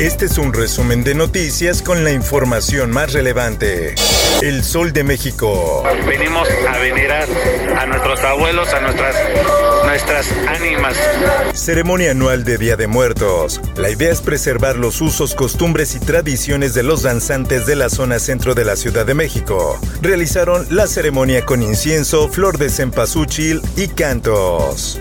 Este es un resumen de noticias con la información más relevante. El Sol de México. Venimos a venerar a nuestros abuelos, a nuestras, nuestras ánimas. Ceremonia anual de Día de Muertos. La idea es preservar los usos, costumbres y tradiciones de los danzantes de la zona centro de la Ciudad de México. Realizaron la ceremonia con incienso, flor de cempasúchil y cantos.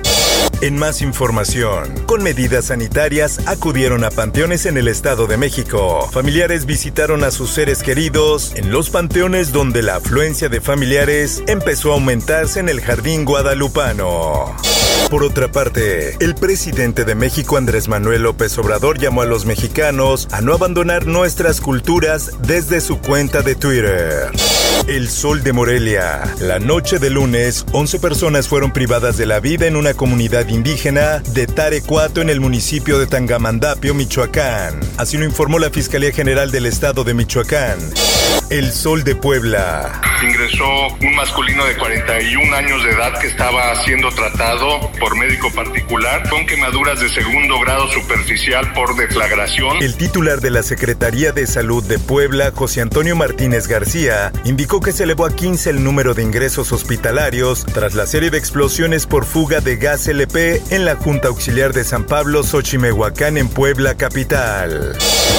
En más información, con medidas sanitarias acudieron a panteones en el Estado de México. Familiares visitaron a sus seres queridos en los panteones donde la afluencia de familiares empezó a aumentarse en el Jardín Guadalupano. Por otra parte, el presidente de México Andrés Manuel López Obrador llamó a los mexicanos a no abandonar nuestras culturas desde su cuenta de Twitter. El Sol de Morelia. La noche de lunes, 11 personas fueron privadas de la vida en una comunidad indígena de Tarecuato en el municipio de Tangamandapio, Michoacán. Así lo informó la Fiscalía General del Estado de Michoacán. El Sol de Puebla. Ingresó un masculino de 41 años de edad que estaba siendo tratado por médico particular con quemaduras de segundo grado superficial por deflagración. El titular de la Secretaría de Salud de Puebla, José Antonio Martínez García, indicó que se elevó a 15 el número de ingresos hospitalarios tras la serie de explosiones por fuga de gas LP en la Junta Auxiliar de San Pablo, Xochimehuacán, en Puebla capital.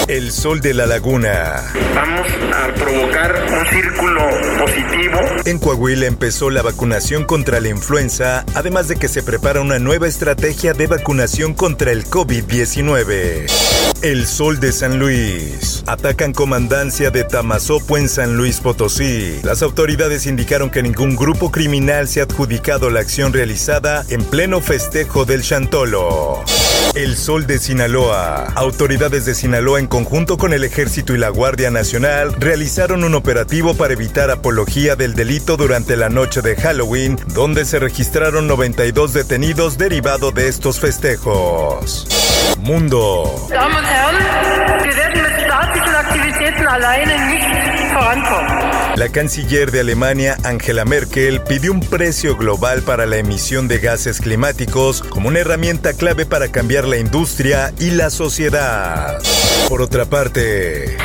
El Sol de la Laguna. Vamos a provocar un círculo positivo. En Coahuila empezó la vacunación contra la influenza, además de que se prepara una nueva estrategia de vacunación contra el COVID-19. El Sol de San Luis. Atacan comandancia de Tamazopo en San Luis Potosí. Las autoridades indicaron que ningún grupo criminal se ha adjudicado la acción realizada en pleno festejo del Chantolo. El Sol de Sinaloa. Autoridades de Sinaloa en conjunto con el Ejército y la Guardia Nacional realizaron un operativo para evitar apología del delito durante la noche de Halloween, donde se registraron 92 detenidos derivado de estos festejos. Mundo. La canciller de Alemania, Angela Merkel, pidió un precio global para la emisión de gases climáticos como una herramienta clave para cambiar la industria y la sociedad. Por otra parte,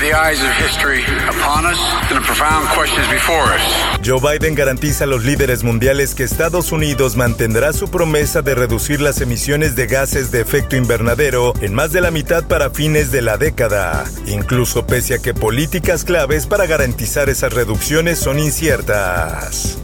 the eyes of history upon us and the profound questions before us. Joe Biden garantiza a los líderes mundiales que Estados Unidos mantendrá su promesa de reducir las emisiones de gases de efecto invernadero en más de la mitad para fines de la década, incluso pese a que políticas claves para garantizar esas reducciones son inciertas.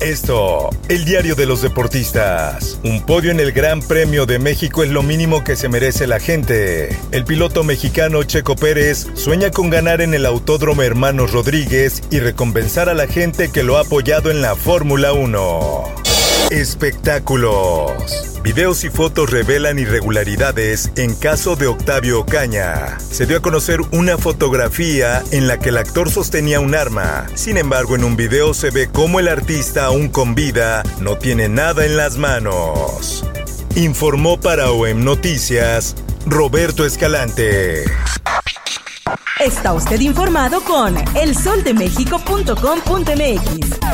Esto, el diario de los deportistas. Un podio en el Gran Premio de México es lo mínimo que se merece la gente. El piloto mexicano Checo Pérez sueña con ganar en el Autódromo Hermanos Rodríguez y recompensar a la gente que lo ha apoyado en la Fórmula 1. Espectáculos. Videos y fotos revelan irregularidades en caso de Octavio Ocaña. Se dio a conocer una fotografía en la que el actor sostenía un arma. Sin embargo, en un video se ve cómo el artista, aún con vida, no tiene nada en las manos. Informó para OEM Noticias Roberto Escalante. Está usted informado con elsoldemexico.com.mx.